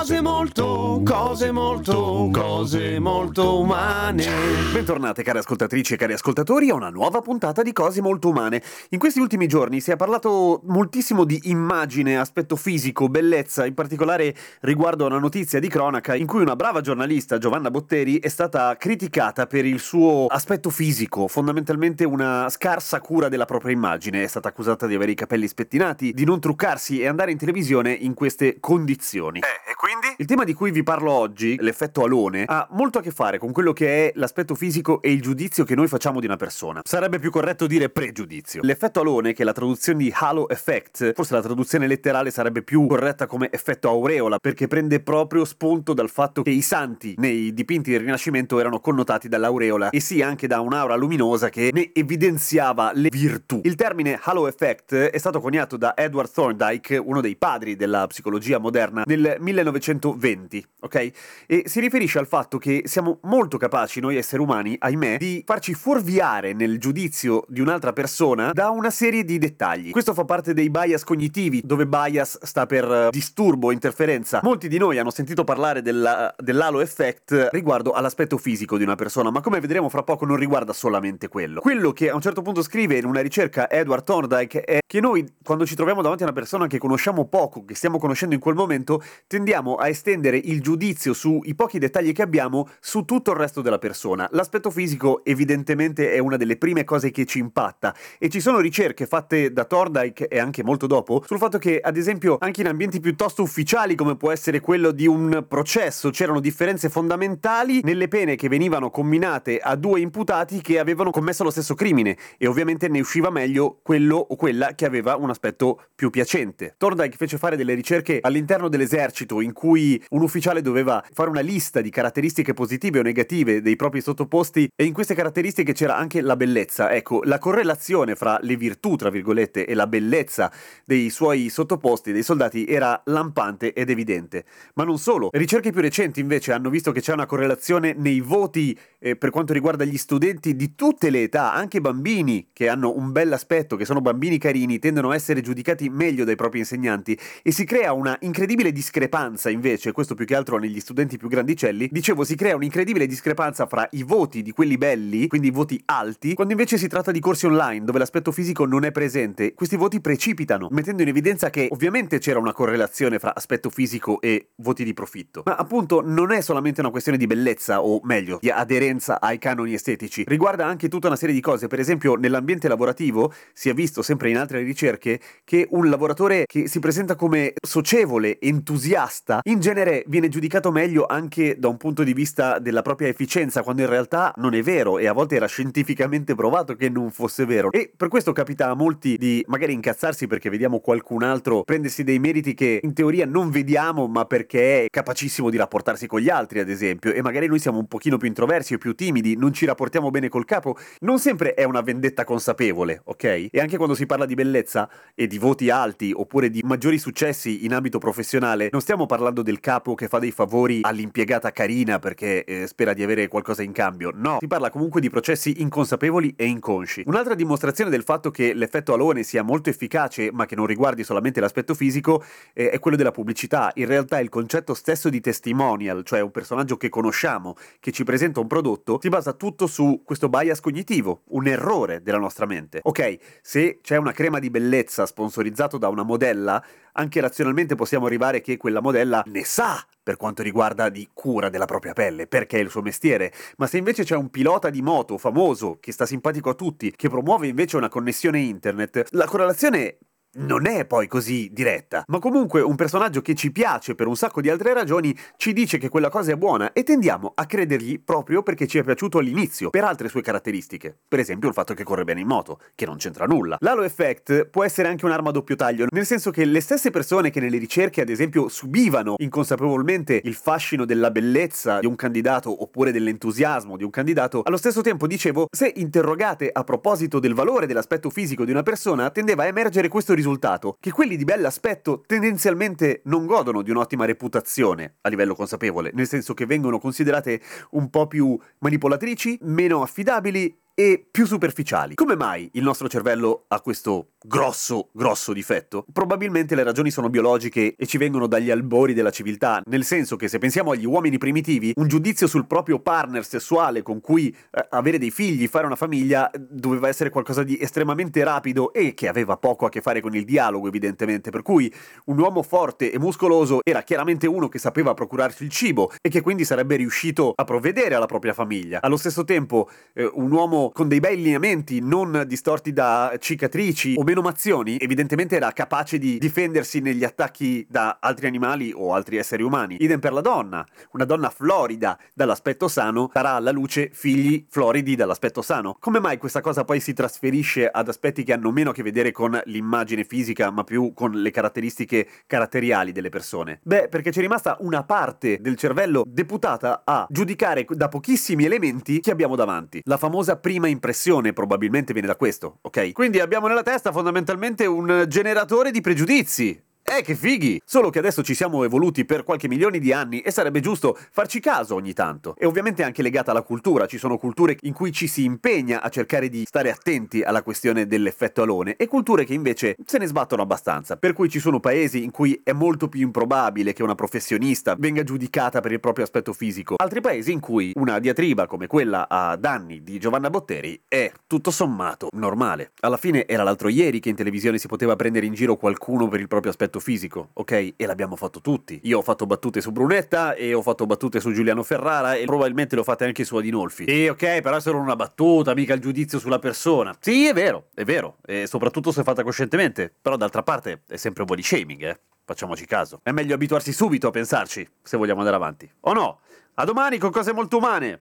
Cose molto, cose molto, cose molto umane. Bentornate cari ascoltatrici e cari ascoltatori a una nuova puntata di Cose Molto Umane. In questi ultimi giorni si è parlato moltissimo di immagine, aspetto fisico, bellezza, in particolare riguardo a una notizia di cronaca in cui una brava giornalista, Giovanna Botteri, è stata criticata per il suo aspetto fisico, fondamentalmente una scarsa cura della propria immagine. È stata accusata di avere i capelli spettinati, di non truccarsi e andare in televisione in queste condizioni. Eh? Il tema di cui vi parlo oggi, l'effetto alone, ha molto a che fare con quello che è l'aspetto fisico e il giudizio che noi facciamo di una persona. Sarebbe più corretto dire pregiudizio. L'effetto alone, che è la traduzione di halo effect, forse la traduzione letterale sarebbe più corretta come effetto aureola, perché prende proprio spunto dal fatto che i santi nei dipinti del Rinascimento erano connotati dall'aureola e sì anche da un'aura luminosa che ne evidenziava le virtù. Il termine halo effect è stato coniato da Edward Thorndike, uno dei padri della psicologia moderna, nel 1920, ok? E si riferisce al fatto che siamo molto capaci, noi esseri umani, ahimè, di farci fuorviare nel giudizio di un'altra persona da una serie di dettagli. Questo fa parte dei bias cognitivi, dove bias sta per eh, disturbo, interferenza. Molti di noi hanno sentito parlare della, dell'halo effect riguardo all'aspetto fisico di una persona, ma come vedremo fra poco non riguarda solamente quello. Quello che a un certo punto scrive in una ricerca Edward Thorndike è che noi, quando ci troviamo davanti a una persona che conosciamo poco, che stiamo conoscendo in quel momento, tendiamo a estendere il giudizio sui pochi dettagli che abbiamo su tutto il resto della persona. L'aspetto fisico evidentemente è una delle prime cose che ci impatta e ci sono ricerche fatte da Thorndike e anche molto dopo sul fatto che ad esempio anche in ambienti piuttosto ufficiali come può essere quello di un processo c'erano differenze fondamentali nelle pene che venivano comminate a due imputati che avevano commesso lo stesso crimine e ovviamente ne usciva meglio quello o quella che aveva un aspetto più piacente. Thorndike fece fare delle ricerche all'interno dell'esercito in cui un ufficiale doveva fare una lista di caratteristiche positive o negative dei propri sottoposti e in queste caratteristiche c'era anche la bellezza. Ecco, la correlazione fra le virtù, tra virgolette, e la bellezza dei suoi sottoposti, dei soldati, era lampante ed evidente. Ma non solo, ricerche più recenti invece hanno visto che c'è una correlazione nei voti eh, per quanto riguarda gli studenti di tutte le età, anche bambini che hanno un bel aspetto, che sono bambini carini, tendono a essere giudicati meglio dai propri insegnanti e si crea una incredibile discrepanza invece, questo più che altro negli studenti più grandicelli, dicevo si crea un'incredibile discrepanza fra i voti di quelli belli, quindi i voti alti, quando invece si tratta di corsi online dove l'aspetto fisico non è presente, questi voti precipitano, mettendo in evidenza che ovviamente c'era una correlazione fra aspetto fisico e voti di profitto, ma appunto non è solamente una questione di bellezza o meglio, di aderenza ai canoni estetici, riguarda anche tutta una serie di cose, per esempio nell'ambiente lavorativo si è visto sempre in altre ricerche che un lavoratore che si presenta come socievole, entusiasta, in genere viene giudicato meglio anche da un punto di vista della propria efficienza, quando in realtà non è vero e a volte era scientificamente provato che non fosse vero. E per questo capita a molti di magari incazzarsi perché vediamo qualcun altro prendersi dei meriti che in teoria non vediamo, ma perché è capacissimo di rapportarsi con gli altri, ad esempio, e magari noi siamo un pochino più introversi o più timidi, non ci rapportiamo bene col capo. Non sempre è una vendetta consapevole, ok? E anche quando si parla di bellezza e di voti alti oppure di maggiori successi in ambito professionale, non stiamo parlando del capo che fa dei favori all'impiegata carina perché eh, spera di avere qualcosa in cambio. No, si parla comunque di processi inconsapevoli e inconsci. Un'altra dimostrazione del fatto che l'effetto alone sia molto efficace, ma che non riguardi solamente l'aspetto fisico, eh, è quello della pubblicità. In realtà il concetto stesso di testimonial, cioè un personaggio che conosciamo, che ci presenta un prodotto, si basa tutto su questo bias cognitivo, un errore della nostra mente. Ok, se c'è una crema di bellezza sponsorizzato da una modella, anche razionalmente possiamo arrivare che quella modella ne sa per quanto riguarda di cura della propria pelle, perché è il suo mestiere. Ma se invece c'è un pilota di moto famoso, che sta simpatico a tutti, che promuove invece una connessione internet, la correlazione non è poi così diretta, ma comunque un personaggio che ci piace per un sacco di altre ragioni ci dice che quella cosa è buona e tendiamo a credergli proprio perché ci è piaciuto all'inizio, per altre sue caratteristiche. Per esempio il fatto che corre bene in moto, che non c'entra nulla. L'halo effect può essere anche un'arma a doppio taglio, nel senso che le stesse persone che nelle ricerche, ad esempio, subivano inconsapevolmente il fascino della bellezza di un candidato oppure dell'entusiasmo di un candidato, allo stesso tempo dicevo, se interrogate a proposito del valore dell'aspetto fisico di una persona, tendeva a emergere questo risultato, che quelli di bell'aspetto tendenzialmente non godono di un'ottima reputazione a livello consapevole, nel senso che vengono considerate un po' più manipolatrici, meno affidabili e più superficiali. Come mai il nostro cervello ha questo grosso, grosso difetto? Probabilmente le ragioni sono biologiche e ci vengono dagli albori della civiltà, nel senso che se pensiamo agli uomini primitivi, un giudizio sul proprio partner sessuale con cui eh, avere dei figli, fare una famiglia, doveva essere qualcosa di estremamente rapido e che aveva poco a che fare con il dialogo, evidentemente, per cui un uomo forte e muscoloso era chiaramente uno che sapeva procurarsi il cibo e che quindi sarebbe riuscito a provvedere alla propria famiglia. Allo stesso tempo, eh, un uomo con dei bei lineamenti, non distorti da cicatrici o menomazioni, evidentemente era capace di difendersi negli attacchi da altri animali o altri esseri umani. Idem per la donna. Una donna florida dall'aspetto sano darà alla luce figli floridi dall'aspetto sano. Come mai questa cosa poi si trasferisce ad aspetti che hanno meno a che vedere con l'immagine fisica, ma più con le caratteristiche caratteriali delle persone? Beh, perché c'è rimasta una parte del cervello deputata a giudicare da pochissimi elementi che abbiamo davanti. La famosa prima prima impressione probabilmente viene da questo, ok? Quindi abbiamo nella testa fondamentalmente un generatore di pregiudizi. Eh, che fighi! Solo che adesso ci siamo evoluti per qualche milioni di anni e sarebbe giusto farci caso ogni tanto. E ovviamente anche legata alla cultura, ci sono culture in cui ci si impegna a cercare di stare attenti alla questione dell'effetto alone e culture che invece se ne sbattono abbastanza. Per cui ci sono paesi in cui è molto più improbabile che una professionista venga giudicata per il proprio aspetto fisico. Altri paesi in cui una diatriba come quella a danni di Giovanna Botteri è tutto sommato normale. Alla fine era l'altro ieri che in televisione si poteva prendere in giro qualcuno per il proprio aspetto fisico, ok? E l'abbiamo fatto tutti. Io ho fatto battute su Brunetta e ho fatto battute su Giuliano Ferrara e probabilmente lo fate anche su Adinolfi. E ok, però è solo una battuta, mica il giudizio sulla persona. Sì, è vero, è vero, e soprattutto se fatta coscientemente. Però d'altra parte è sempre body shaming, eh? Facciamoci caso. È meglio abituarsi subito a pensarci, se vogliamo andare avanti. O no? A domani con cose molto umane!